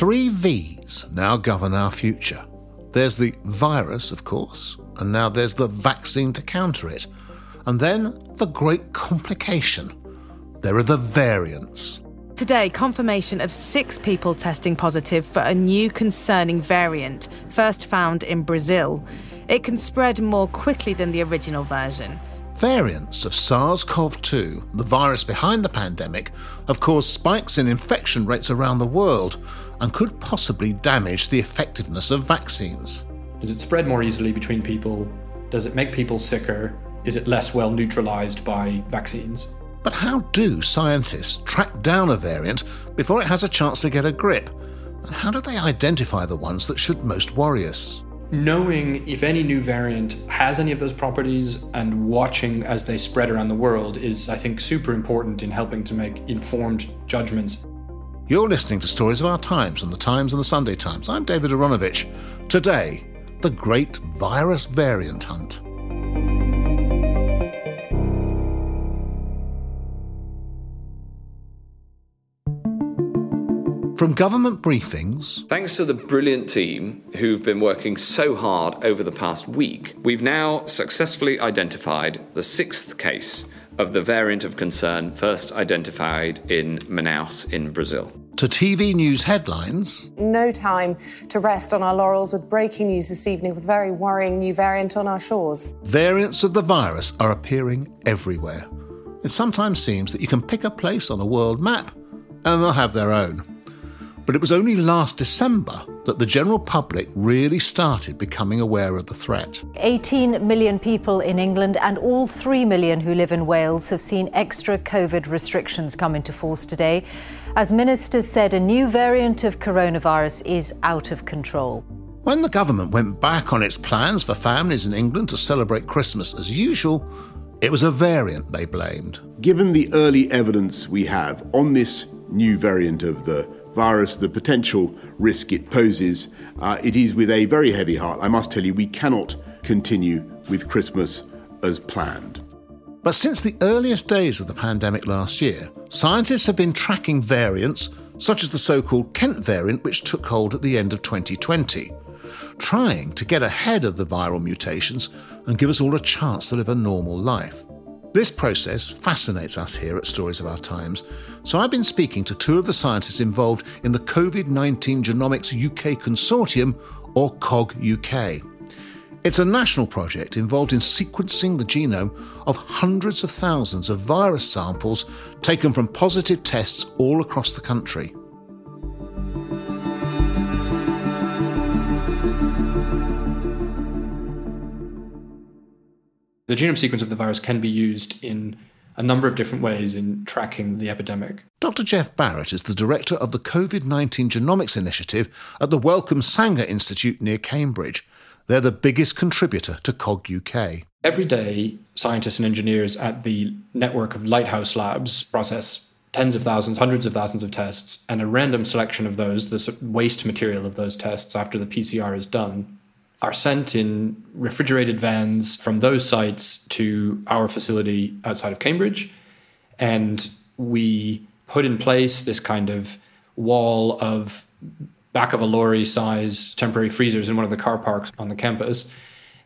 Three V's now govern our future. There's the virus, of course, and now there's the vaccine to counter it. And then the great complication. There are the variants. Today, confirmation of six people testing positive for a new concerning variant, first found in Brazil. It can spread more quickly than the original version. Variants of SARS CoV 2, the virus behind the pandemic, have caused spikes in infection rates around the world and could possibly damage the effectiveness of vaccines. Does it spread more easily between people? Does it make people sicker? Is it less well neutralized by vaccines? But how do scientists track down a variant before it has a chance to get a grip? And how do they identify the ones that should most worry us? Knowing if any new variant has any of those properties and watching as they spread around the world is, I think, super important in helping to make informed judgments. You're listening to Stories of Our Times on the Times and the Sunday Times. I'm David Aaronovitch. Today, the great virus variant hunt. From government briefings, Thanks to the brilliant team who've been working so hard over the past week, we've now successfully identified the sixth case of the variant of concern first identified in Manaus in Brazil. To TV news headlines, No time to rest on our laurels with breaking news this evening of a very worrying new variant on our shores. variants of the virus are appearing everywhere. It sometimes seems that you can pick a place on a world map and they'll have their own. But it was only last December that the general public really started becoming aware of the threat. 18 million people in England and all 3 million who live in Wales have seen extra COVID restrictions come into force today. As ministers said, a new variant of coronavirus is out of control. When the government went back on its plans for families in England to celebrate Christmas as usual, it was a variant they blamed. Given the early evidence we have on this new variant of the virus, the potential risk it poses, uh, it is with a very heavy heart. I must tell you, we cannot continue with Christmas as planned. But since the earliest days of the pandemic last year, scientists have been tracking variants such as the so called Kent variant, which took hold at the end of 2020, trying to get ahead of the viral mutations and give us all a chance to live a normal life. This process fascinates us here at Stories of Our Times, so I've been speaking to two of the scientists involved in the COVID 19 Genomics UK Consortium, or COG UK. It's a national project involved in sequencing the genome of hundreds of thousands of virus samples taken from positive tests all across the country. The genome sequence of the virus can be used in a number of different ways in tracking the epidemic. Dr. Jeff Barrett is the director of the COVID 19 Genomics Initiative at the Wellcome Sanger Institute near Cambridge. They're the biggest contributor to COG UK. Every day, scientists and engineers at the network of Lighthouse Labs process tens of thousands, hundreds of thousands of tests, and a random selection of those, the waste material of those tests after the PCR is done, are sent in refrigerated vans from those sites to our facility outside of Cambridge. And we put in place this kind of wall of back of a lorry size temporary freezers in one of the car parks on the campus.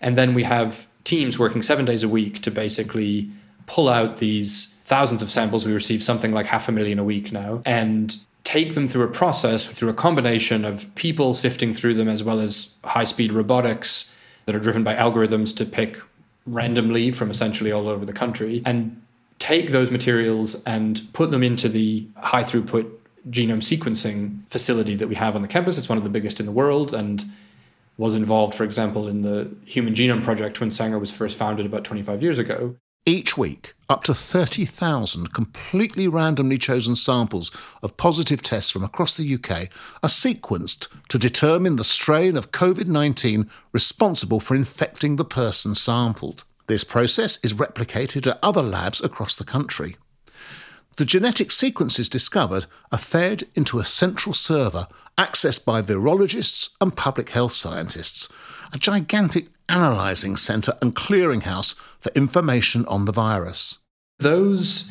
And then we have teams working seven days a week to basically pull out these thousands of samples. We receive something like half a million a week now, and take them through a process through a combination of people sifting through them as well as high speed robotics that are driven by algorithms to pick randomly from essentially all over the country and take those materials and put them into the high throughput genome sequencing facility that we have on the campus. It's one of the biggest in the world and was involved, for example, in the Human Genome Project when Sanger was first founded about 25 years ago. Each week, up to 30,000 completely randomly chosen samples of positive tests from across the UK are sequenced to determine the strain of COVID 19 responsible for infecting the person sampled. This process is replicated at other labs across the country. The genetic sequences discovered are fed into a central server accessed by virologists and public health scientists, a gigantic analysing centre and clearinghouse for information on the virus. Those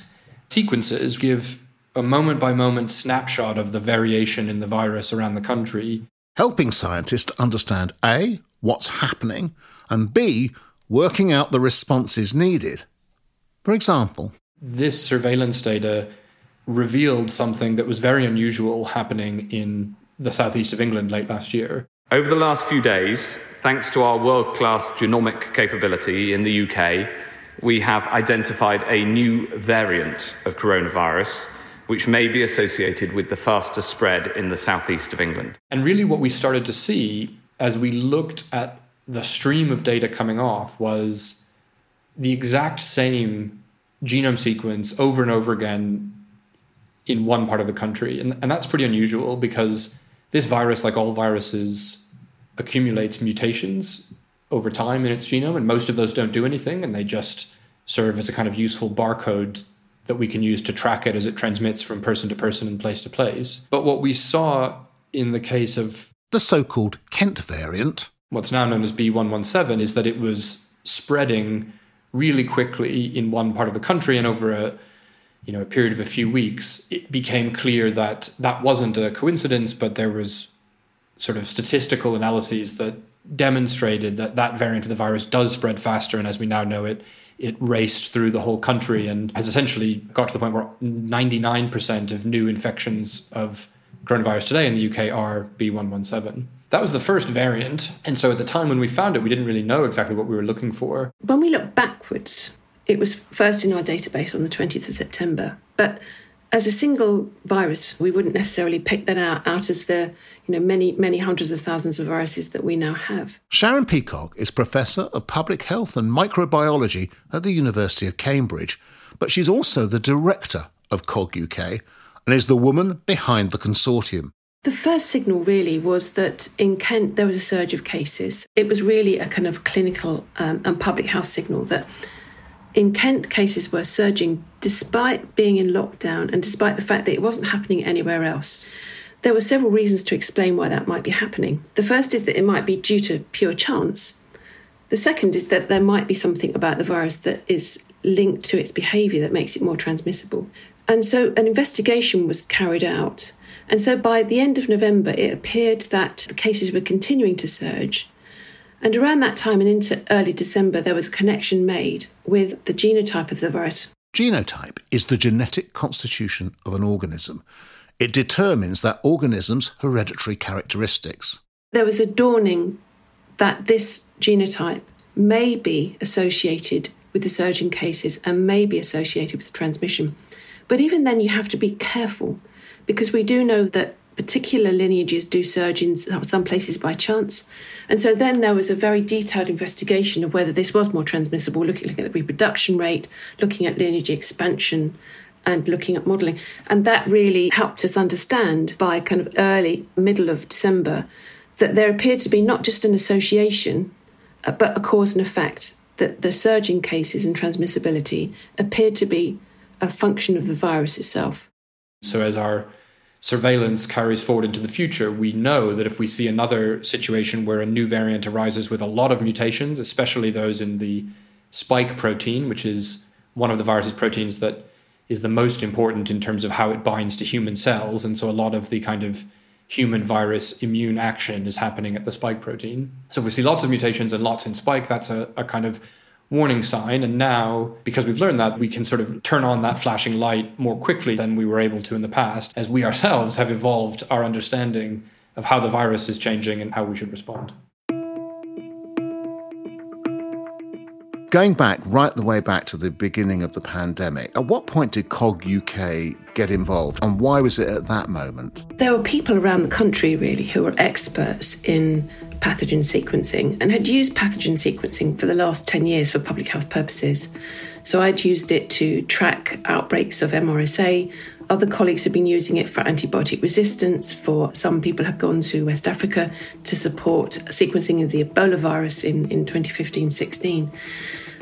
sequences give a moment by moment snapshot of the variation in the virus around the country, helping scientists understand A, what's happening, and B, working out the responses needed. For example, this surveillance data revealed something that was very unusual happening in the southeast of England late last year. Over the last few days, thanks to our world class genomic capability in the UK, we have identified a new variant of coronavirus which may be associated with the fastest spread in the southeast of England. And really, what we started to see as we looked at the stream of data coming off was the exact same genome sequence over and over again in one part of the country. And, and that's pretty unusual because this virus, like all viruses, accumulates mutations over time in its genome, and most of those don't do anything, and they just serve as a kind of useful barcode that we can use to track it as it transmits from person to person and place to place. But what we saw in the case of the so called Kent variant, what's now known as B117, is that it was spreading really quickly in one part of the country and over a you know a period of a few weeks it became clear that that wasn't a coincidence but there was sort of statistical analyses that demonstrated that that variant of the virus does spread faster and as we now know it it raced through the whole country and has essentially got to the point where 99% of new infections of coronavirus today in the UK are B117 that was the first variant. And so at the time when we found it, we didn't really know exactly what we were looking for. When we look backwards, it was first in our database on the 20th of September. But as a single virus, we wouldn't necessarily pick that out out of the you know many many hundreds of thousands of viruses that we now have. Sharon Peacock is professor of public health and microbiology at the University of Cambridge, but she's also the director of COG UK and is the woman behind the consortium. The first signal really was that in Kent there was a surge of cases. It was really a kind of clinical um, and public health signal that in Kent cases were surging despite being in lockdown and despite the fact that it wasn't happening anywhere else. There were several reasons to explain why that might be happening. The first is that it might be due to pure chance. The second is that there might be something about the virus that is linked to its behaviour that makes it more transmissible. And so an investigation was carried out and so by the end of November, it appeared that the cases were continuing to surge. And around that time and into early December, there was a connection made with the genotype of the virus. Genotype is the genetic constitution of an organism. It determines that organism's hereditary characteristics. There was a dawning that this genotype may be associated with the surging cases and may be associated with transmission. But even then, you have to be careful because we do know that particular lineages do surge in some places by chance. And so then there was a very detailed investigation of whether this was more transmissible, looking, looking at the reproduction rate, looking at lineage expansion, and looking at modelling. And that really helped us understand by kind of early, middle of December, that there appeared to be not just an association, uh, but a cause and effect, that the surging cases and transmissibility appeared to be a function of the virus itself. So as our surveillance carries forward into the future, we know that if we see another situation where a new variant arises with a lot of mutations, especially those in the spike protein, which is one of the virus's proteins that is the most important in terms of how it binds to human cells. And so a lot of the kind of human virus immune action is happening at the spike protein. So if we see lots of mutations and lots in spike, that's a, a kind of warning sign. And now, because we've learned that, we can sort of turn on that flashing light more quickly than we were able to in the past, as we ourselves have evolved our understanding of how the virus is changing and how we should respond. Going back right the way back to the beginning of the pandemic, at what point did COG UK get involved and why was it at that moment? There were people around the country really who were experts in pathogen sequencing and had used pathogen sequencing for the last 10 years for public health purposes. So I'd used it to track outbreaks of MRSA. Other colleagues had been using it for antibiotic resistance. For some people had gone to West Africa to support sequencing of the Ebola virus in, in 2015 16.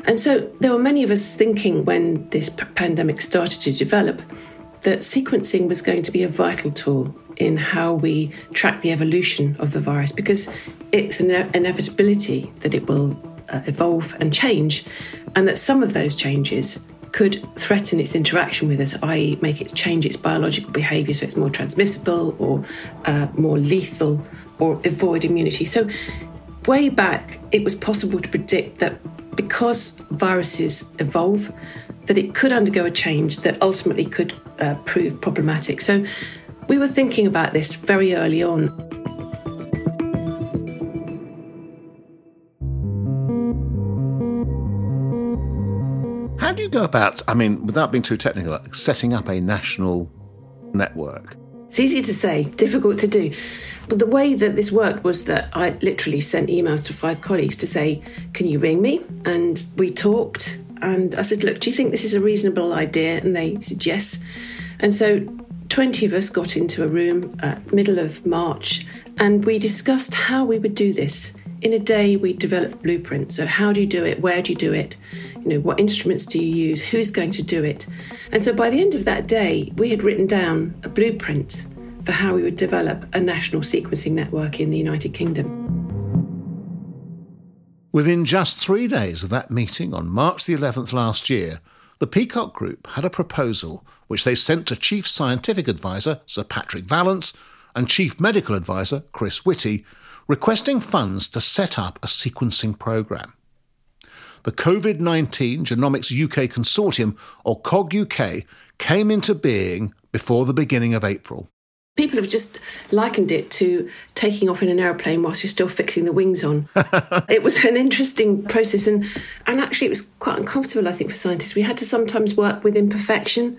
And so there were many of us thinking when this pandemic started to develop that sequencing was going to be a vital tool in how we track the evolution of the virus because it's an inevitability that it will uh, evolve and change, and that some of those changes could threaten its interaction with us, i.e., make it change its biological behaviour so it's more transmissible or uh, more lethal or avoid immunity. So, way back, it was possible to predict that because viruses evolve, that it could undergo a change that ultimately could uh, prove problematic. So we were thinking about this very early on. How do you go about, I mean, without being too technical, setting up a national network? It's easy to say, difficult to do. But the way that this worked was that I literally sent emails to five colleagues to say, Can you ring me? And we talked. And I said, Look, do you think this is a reasonable idea? And they said, Yes. And so 20 of us got into a room at middle of March and we discussed how we would do this. In a day, we developed blueprints. So, how do you do it? Where do you do it? You know, what instruments do you use? Who's going to do it? And so, by the end of that day, we had written down a blueprint for how we would develop a national sequencing network in the United Kingdom. Within just three days of that meeting on March the 11th last year, the Peacock Group had a proposal which they sent to Chief Scientific Advisor Sir Patrick Vallance and Chief Medical Advisor Chris Whitty, requesting funds to set up a sequencing programme. The COVID 19 Genomics UK Consortium, or COG UK, came into being before the beginning of April. People have just likened it to taking off in an aeroplane whilst you're still fixing the wings on. it was an interesting process, and, and actually, it was quite uncomfortable, I think, for scientists. We had to sometimes work with imperfection.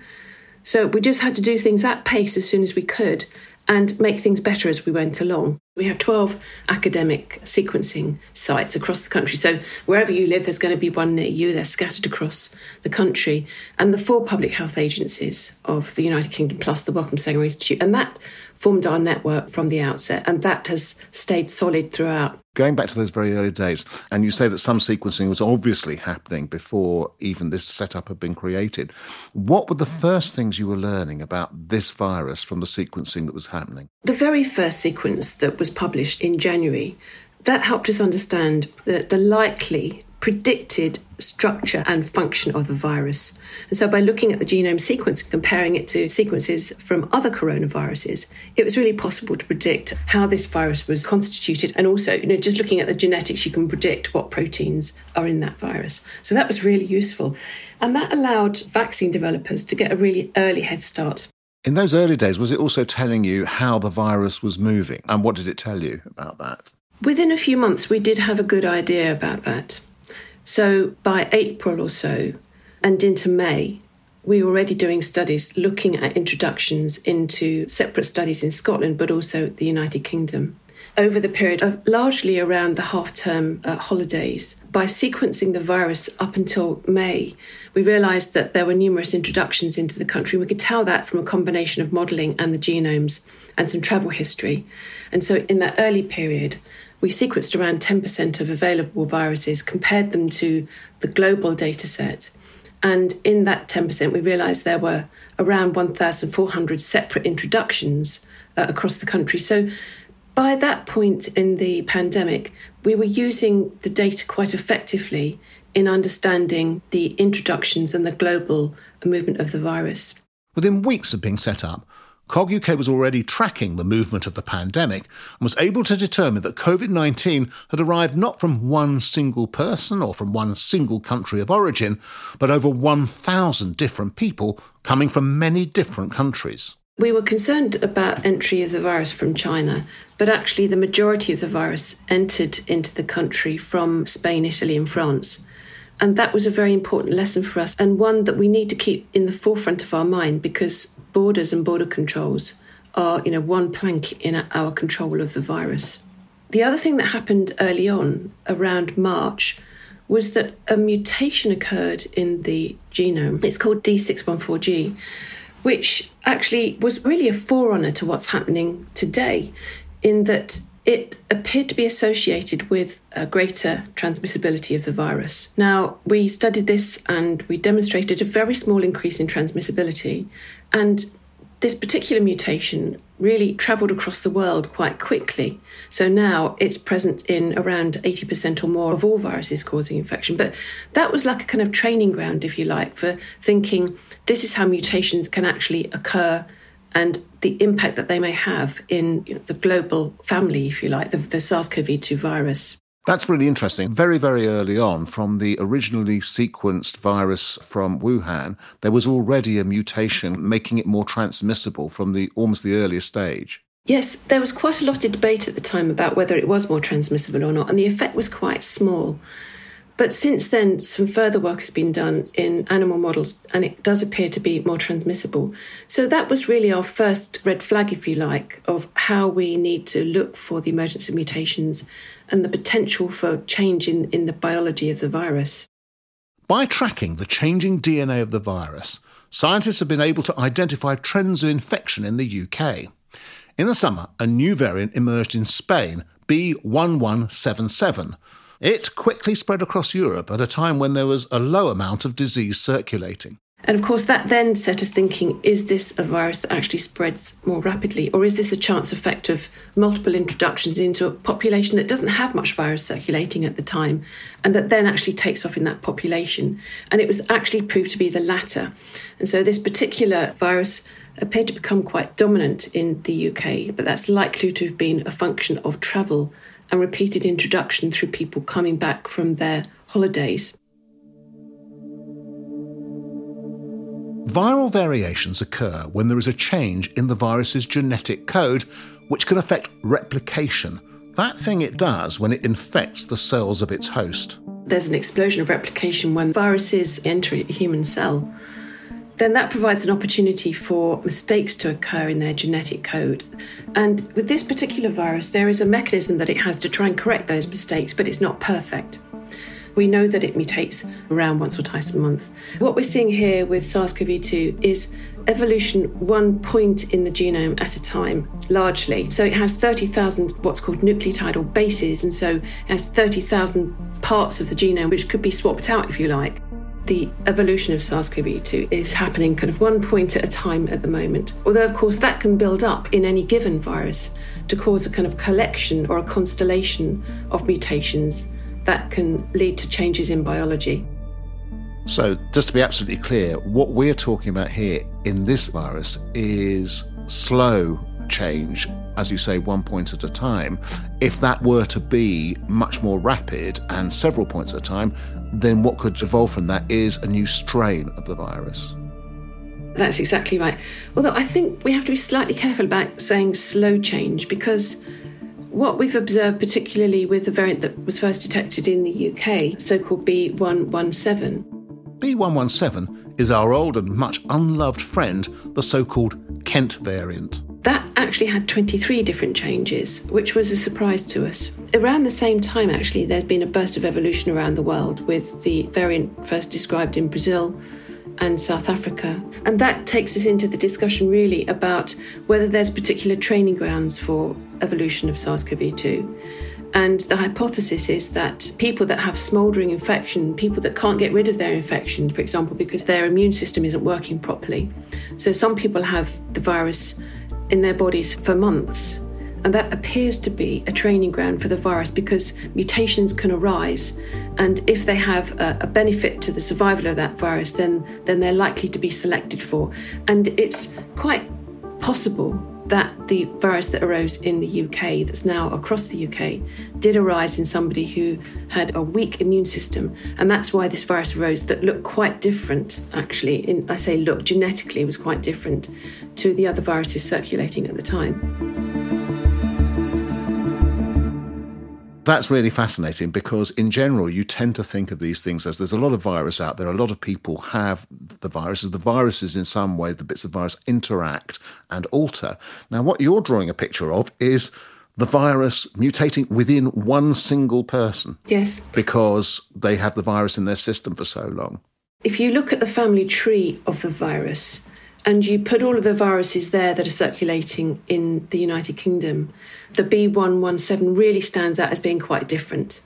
So we just had to do things at pace as soon as we could and make things better as we went along. We have 12 academic sequencing sites across the country. So wherever you live, there's going to be one near you. They're scattered across the country. And the four public health agencies of the United Kingdom, plus the Wellcome Sanger Institute. And that formed our network from the outset. And that has stayed solid throughout. Going back to those very early days, and you say that some sequencing was obviously happening before even this setup had been created. What were the first things you were learning about this virus from the sequencing that was happening? The very first sequence that was published in January, that helped us understand the, the likely predicted structure and function of the virus. And so, by looking at the genome sequence and comparing it to sequences from other coronaviruses, it was really possible to predict how this virus was constituted. And also, you know, just looking at the genetics, you can predict what proteins are in that virus. So, that was really useful. And that allowed vaccine developers to get a really early head start. In those early days, was it also telling you how the virus was moving? And what did it tell you about that? Within a few months, we did have a good idea about that. So by April or so and into May, we were already doing studies looking at introductions into separate studies in Scotland, but also the United Kingdom. Over the period of largely around the half term uh, holidays, by sequencing the virus up until May, we realised that there were numerous introductions into the country. We could tell that from a combination of modelling and the genomes and some travel history. And so, in that early period, we sequenced around 10% of available viruses, compared them to the global data set. And in that 10%, we realized there were around 1,400 separate introductions uh, across the country. So by that point in the pandemic, we were using the data quite effectively in understanding the introductions and the global movement of the virus. Within weeks of being set up, COG UK was already tracking the movement of the pandemic and was able to determine that COVID 19 had arrived not from one single person or from one single country of origin, but over 1,000 different people coming from many different countries. We were concerned about entry of the virus from China, but actually the majority of the virus entered into the country from Spain, Italy, and France. And that was a very important lesson for us, and one that we need to keep in the forefront of our mind because borders and border controls are, you know, one plank in our control of the virus. The other thing that happened early on, around March, was that a mutation occurred in the genome. It's called D614G, which actually was really a forerunner to what's happening today, in that it appeared to be associated with a greater transmissibility of the virus. Now, we studied this and we demonstrated a very small increase in transmissibility. And this particular mutation really travelled across the world quite quickly. So now it's present in around 80% or more of all viruses causing infection. But that was like a kind of training ground, if you like, for thinking this is how mutations can actually occur and the impact that they may have in you know, the global family, if you like, the, the SARS CoV 2 virus. That's really interesting. Very, very early on, from the originally sequenced virus from Wuhan, there was already a mutation making it more transmissible from the almost the earliest stage. Yes, there was quite a lot of debate at the time about whether it was more transmissible or not, and the effect was quite small. But since then, some further work has been done in animal models, and it does appear to be more transmissible. So that was really our first red flag, if you like, of how we need to look for the emergence of mutations and the potential for change in, in the biology of the virus. By tracking the changing DNA of the virus, scientists have been able to identify trends of infection in the UK. In the summer, a new variant emerged in Spain, B1177 it quickly spread across Europe at a time when there was a low amount of disease circulating. And of course, that then set us thinking is this a virus that actually spreads more rapidly? Or is this a chance effect of multiple introductions into a population that doesn't have much virus circulating at the time and that then actually takes off in that population? And it was actually proved to be the latter. And so this particular virus appeared to become quite dominant in the UK, but that's likely to have been a function of travel and repeated introduction through people coming back from their holidays. Viral variations occur when there is a change in the virus's genetic code, which can affect replication, that thing it does when it infects the cells of its host. There's an explosion of replication when viruses enter a human cell then that provides an opportunity for mistakes to occur in their genetic code. And with this particular virus, there is a mechanism that it has to try and correct those mistakes, but it's not perfect. We know that it mutates around once or twice a month. What we're seeing here with SARS CoV 2 is evolution one point in the genome at a time, largely. So it has 30,000 what's called nucleotidal bases, and so it has 30,000 parts of the genome which could be swapped out if you like the evolution of SARS CoV 2 is happening kind of one point at a time at the moment. Although, of course, that can build up in any given virus to cause a kind of collection or a constellation of mutations that can lead to changes in biology. So, just to be absolutely clear, what we're talking about here in this virus is slow change, as you say, one point at a time. If that were to be much more rapid and several points at a time, then what could evolve from that is a new strain of the virus. That's exactly right. Although I think we have to be slightly careful about saying slow change because what we've observed, particularly with the variant that was first detected in the UK, so called B117. B117 is our old and much unloved friend, the so called Kent variant. That actually had 23 different changes, which was a surprise to us. Around the same time, actually, there's been a burst of evolution around the world with the variant first described in Brazil and South Africa. And that takes us into the discussion really about whether there's particular training grounds for evolution of SARS CoV 2. And the hypothesis is that people that have smouldering infection, people that can't get rid of their infection, for example, because their immune system isn't working properly. So some people have the virus in their bodies for months. And that appears to be a training ground for the virus because mutations can arise. And if they have a, a, benefit to the survival of that virus, then, then they're likely to be selected for. And it's quite possible that the virus that arose in the UK, that's now across the UK, did arise in somebody who had a weak immune system. And that's why this virus arose that looked quite different, actually. In, I say look, genetically was quite different to the other viruses circulating at the time. That's really fascinating because, in general, you tend to think of these things as there's a lot of virus out there. A lot of people have the viruses. The viruses, in some way, the bits of virus interact and alter. Now, what you're drawing a picture of is the virus mutating within one single person. Yes. Because they have the virus in their system for so long. If you look at the family tree of the virus, and you put all of the viruses there that are circulating in the United Kingdom, the B117 really stands out as being quite different.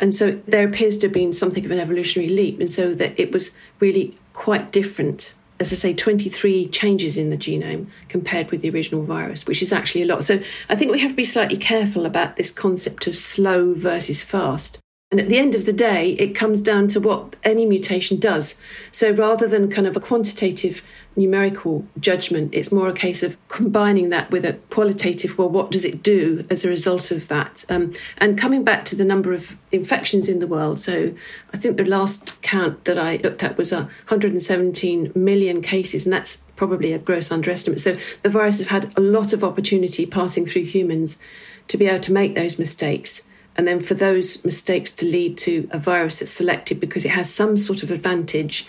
And so there appears to have been something of an evolutionary leap, and so that it was really quite different. As I say, 23 changes in the genome compared with the original virus, which is actually a lot. So I think we have to be slightly careful about this concept of slow versus fast. And at the end of the day, it comes down to what any mutation does. So rather than kind of a quantitative numerical judgment, it's more a case of combining that with a qualitative, well, what does it do as a result of that? Um, and coming back to the number of infections in the world. So I think the last count that I looked at was 117 million cases, and that's probably a gross underestimate. So the virus has had a lot of opportunity passing through humans to be able to make those mistakes and then for those mistakes to lead to a virus that's selected because it has some sort of advantage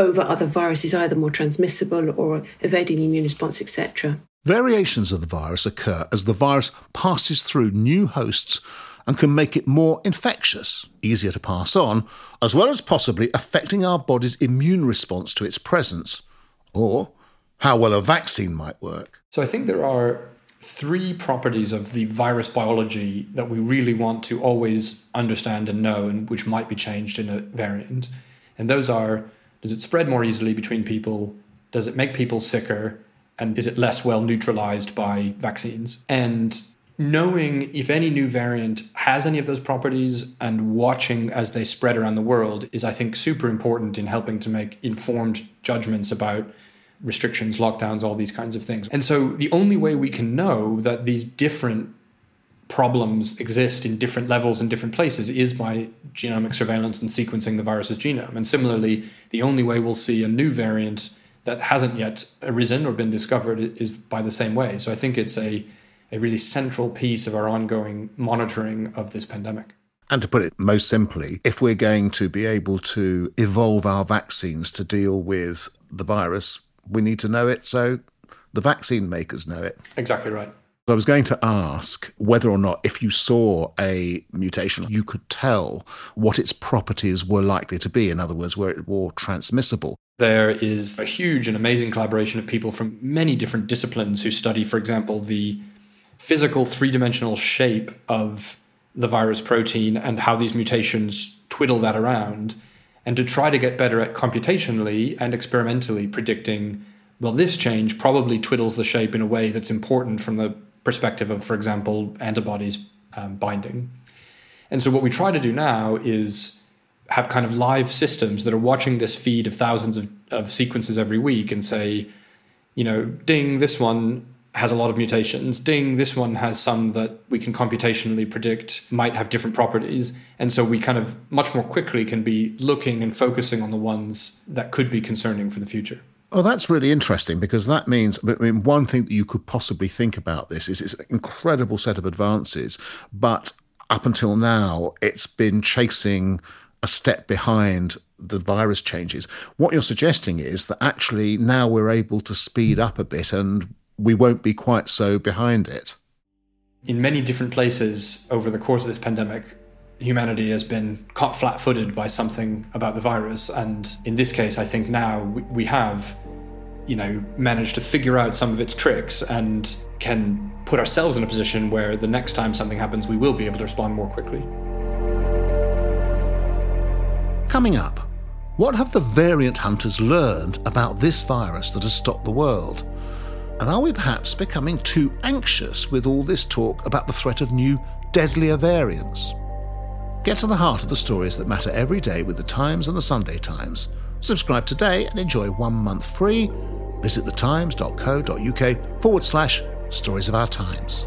over other viruses, either more transmissible or evading the immune response, etc. Variations of the virus occur as the virus passes through new hosts and can make it more infectious, easier to pass on, as well as possibly affecting our body's immune response to its presence, or how well a vaccine might work. So I think there are three properties of the virus biology that we really want to always understand and know, and which might be changed in a variant. And those are does it spread more easily between people? Does it make people sicker? And is it less well neutralized by vaccines? And knowing if any new variant has any of those properties and watching as they spread around the world is, I think, super important in helping to make informed judgments about restrictions, lockdowns, all these kinds of things. And so the only way we can know that these different problems exist in different levels in different places is by genomic surveillance and sequencing the virus's genome. And similarly, the only way we'll see a new variant that hasn't yet arisen or been discovered is by the same way. So I think it's a, a really central piece of our ongoing monitoring of this pandemic. And to put it most simply, if we're going to be able to evolve our vaccines to deal with the virus, we need to know it so the vaccine makers know it. Exactly right. I was going to ask whether or not, if you saw a mutation, you could tell what its properties were likely to be. In other words, were it more transmissible. There is a huge and amazing collaboration of people from many different disciplines who study, for example, the physical three dimensional shape of the virus protein and how these mutations twiddle that around and to try to get better at computationally and experimentally predicting well this change probably twiddles the shape in a way that's important from the perspective of for example antibodies um, binding and so what we try to do now is have kind of live systems that are watching this feed of thousands of, of sequences every week and say you know ding this one has a lot of mutations. Ding, this one has some that we can computationally predict might have different properties. And so we kind of much more quickly can be looking and focusing on the ones that could be concerning for the future. Oh, that's really interesting because that means, I mean, one thing that you could possibly think about this is it's an incredible set of advances, but up until now, it's been chasing a step behind the virus changes. What you're suggesting is that actually now we're able to speed up a bit and we won't be quite so behind it. In many different places over the course of this pandemic, humanity has been caught flat footed by something about the virus. And in this case, I think now we have, you know, managed to figure out some of its tricks and can put ourselves in a position where the next time something happens, we will be able to respond more quickly. Coming up, what have the variant hunters learned about this virus that has stopped the world? And are we perhaps becoming too anxious with all this talk about the threat of new, deadlier variants? Get to the heart of the stories that matter every day with the Times and the Sunday Times. Subscribe today and enjoy one month free Visit thetimes.co.uk forward slash stories of our times.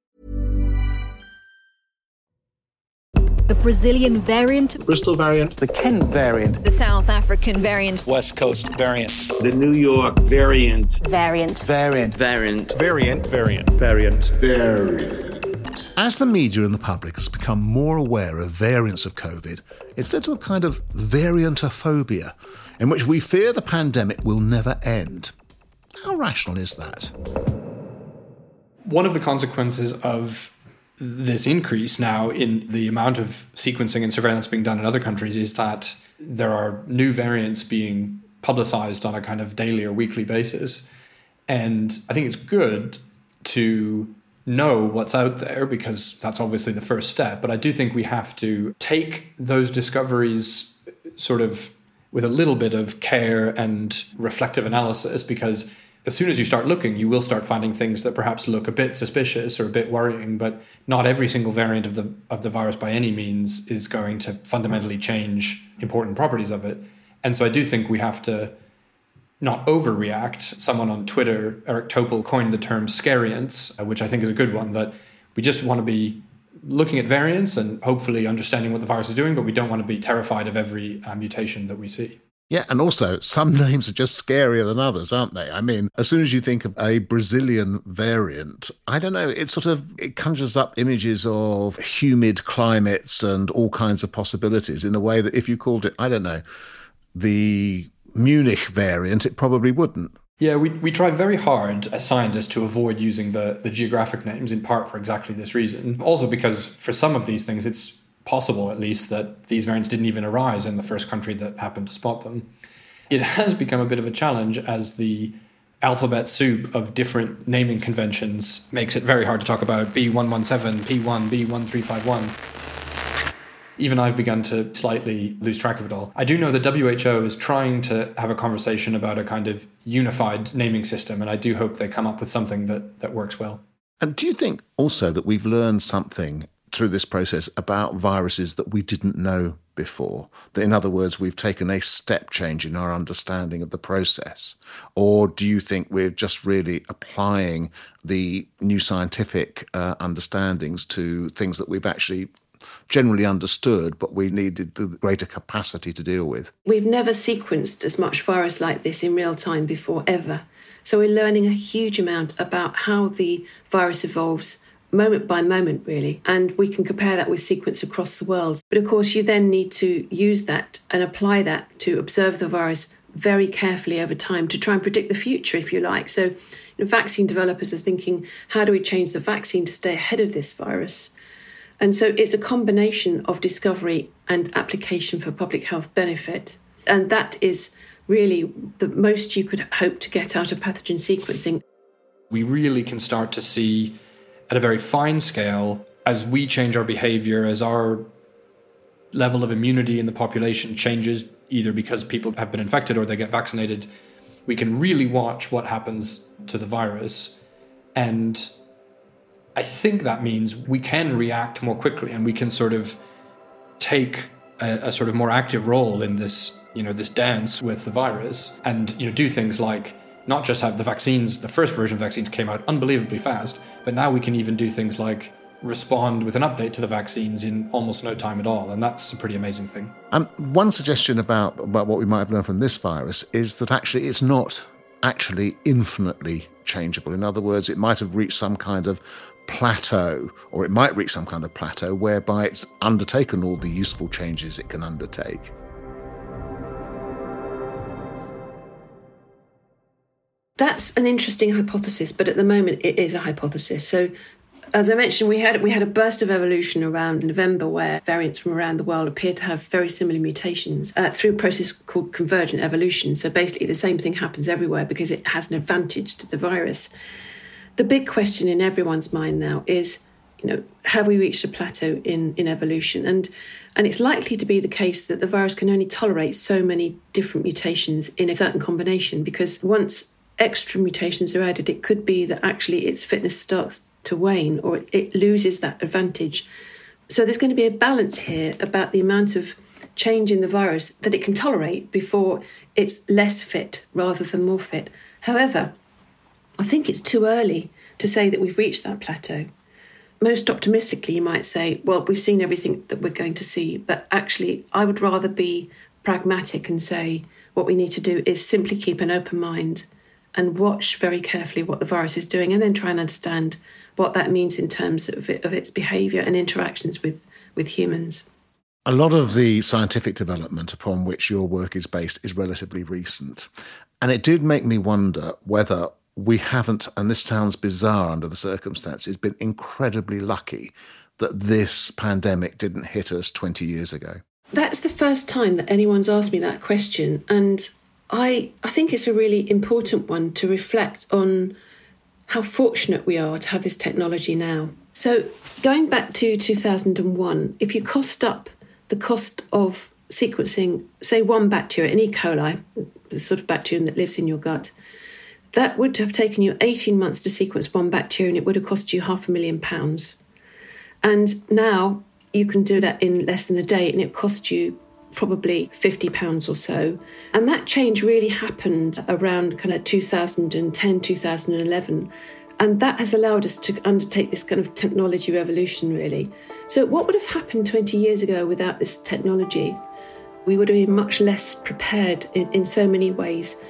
The Brazilian variant, Bristol variant, the Kent variant, the South African variant, West Coast variants, the New York variant, variant, variant, variant, variant, variant, variant, variant. As the media and the public has become more aware of variants of COVID, it's led to a kind of variantophobia, in which we fear the pandemic will never end. How rational is that? One of the consequences of this increase now in the amount of sequencing and surveillance being done in other countries is that there are new variants being publicized on a kind of daily or weekly basis. And I think it's good to know what's out there because that's obviously the first step. But I do think we have to take those discoveries sort of with a little bit of care and reflective analysis because as soon as you start looking, you will start finding things that perhaps look a bit suspicious or a bit worrying. But not every single variant of the of the virus by any means is going to fundamentally change important properties of it. And so I do think we have to not overreact. Someone on Twitter, Eric Topol, coined the term scariants, uh, which I think is a good one. That we just want to be looking at variants and hopefully understanding what the virus is doing, but we don't want to be terrified of every uh, mutation that we see. Yeah, and also some names are just scarier than others, aren't they? I mean, as soon as you think of a Brazilian variant, I don't know, it sort of it conjures up images of humid climates and all kinds of possibilities in a way that if you called it, I don't know, the Munich variant, it probably wouldn't. Yeah, we, we try very hard as scientists to avoid using the, the geographic names in part for exactly this reason. Also because for some of these things it's possible at least that these variants didn't even arise in the first country that happened to spot them. It has become a bit of a challenge as the alphabet soup of different naming conventions makes it very hard to talk about B117, P1, B1351 even I've begun to slightly lose track of it all. I do know the WHO is trying to have a conversation about a kind of unified naming system, and I do hope they come up with something that, that works well. And do you think also that we've learned something through this process about viruses that we didn't know before? That, in other words, we've taken a step change in our understanding of the process? Or do you think we're just really applying the new scientific uh, understandings to things that we've actually generally understood, but we needed the greater capacity to deal with. We've never sequenced as much virus like this in real time before, ever. So we're learning a huge amount about how the virus evolves moment by moment, really. And we can compare that with sequence across the world. But of course, you then need to use that and apply that to observe the virus very carefully over time to try and predict the future, if you like. So, you know, vaccine developers are thinking, how do we change the vaccine to stay ahead of this virus? And so it's a combination of discovery and application for public health benefit. And that is really the most you could hope to get out of pathogen sequencing. We really can start to see at a very fine scale as we change our behavior, as our level of immunity in the population changes, either because people have been infected or they get vaccinated, we can really watch what happens to the virus. And I think that means we can react more quickly and we can sort of take a, a, sort of more active role in this, you know, this dance with the virus and, you know, do things like not just have the vaccines, the first version of vaccines came out unbelievably fast, but now we can even do things like respond with an update to the vaccines in almost no time at all. And that's a pretty amazing thing. Um, one suggestion about, about what we might have learned from this virus is that actually it's not actually infinitely changeable. In other words, it might have reached some kind of plateau, or it might reach some kind of plateau whereby it's undertaken all the useful changes it can undertake. That's an interesting hypothesis, but at the moment it is a hypothesis. So as I mentioned, we had we had a burst of evolution around November where variants from around the world appear to have very similar mutations uh, through a process called convergent evolution. So basically, the same thing happens everywhere because it has an advantage to the virus. The big question in everyone's mind now is, you know, have we reached a plateau in in evolution? And and it's likely to be the case that the virus can only tolerate so many different mutations in a certain combination because once extra mutations are added, it could be that actually its fitness starts to wane or it loses that advantage. So there's going to be a balance here about the amount of change in the virus that it can tolerate before it's less fit rather than more fit. However, I think it's too early to say that we've reached that plateau. Most optimistically, you might say, well, we've seen everything that we're going to see, but actually, I would rather be pragmatic and say what we need to do is simply keep an open mind and watch very carefully what the virus is doing and then try and understand what that means in terms of, it, of its behavior and interactions with, with humans. A lot of the scientific development upon which your work is based is relatively recent. And it did make me wonder whether we haven't, and this sounds bizarre under the circumstances, been incredibly lucky that this pandemic didn't hit us 20 years ago. That's the first time that anyone's asked me that question. And I, I think it's a really important one to reflect on how fortunate we are to have this technology now. So, going back to 2001, if you cost up the cost of sequencing, say, one bacteria, an E. coli, the sort of bacterium that lives in your gut, that would have taken you 18 months to sequence one bacteria and it would have cost you half a million pounds. And now you can do that in less than a day and it costs you probably 50 pounds or so. And that change really happened around kind of 2010, 2011. And that has allowed us to undertake this kind of technology revolution, really. So, what would have happened 20 years ago without this technology? We would have been much less prepared in, in so many ways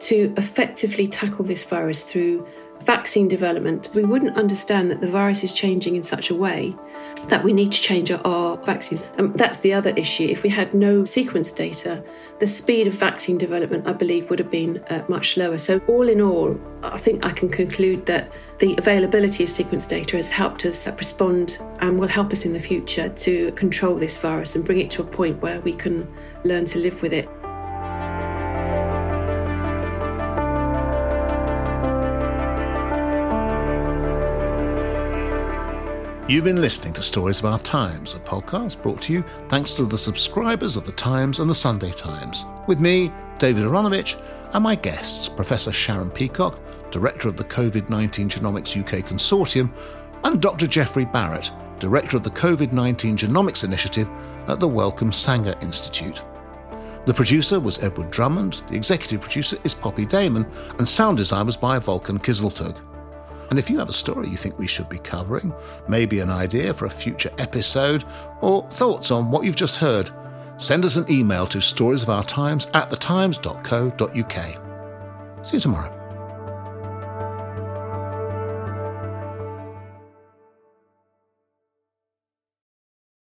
to effectively tackle this virus through vaccine development. We wouldn't understand that the virus is changing in such a way that we need to change our vaccines. And that's the other issue. If we had no sequence data, the speed of vaccine development, I believe, would have been uh, much slower. So, all in all, I think I can conclude that the availability of sequence data has helped us respond and will help us in the future to control this virus and bring it to a point where we can learn to live with it. You've been listening to Stories of Our Times, a podcast brought to you thanks to the subscribers of The Times and The Sunday Times, with me, David Aaronovitch, and my guests, Professor Sharon Peacock, Director of the COVID 19 Genomics UK Consortium, and Dr. Jeffrey Barrett, Director of the COVID 19 Genomics Initiative at the Wellcome Sanger Institute. The producer was Edward Drummond, the executive producer is Poppy Damon, and sound design was by Volkan Kiziltug. And if you have a story you think we should be covering, maybe an idea for a future episode, or thoughts on what you've just heard, send us an email to storiesofourtimes at thetimes.co.uk. See you tomorrow.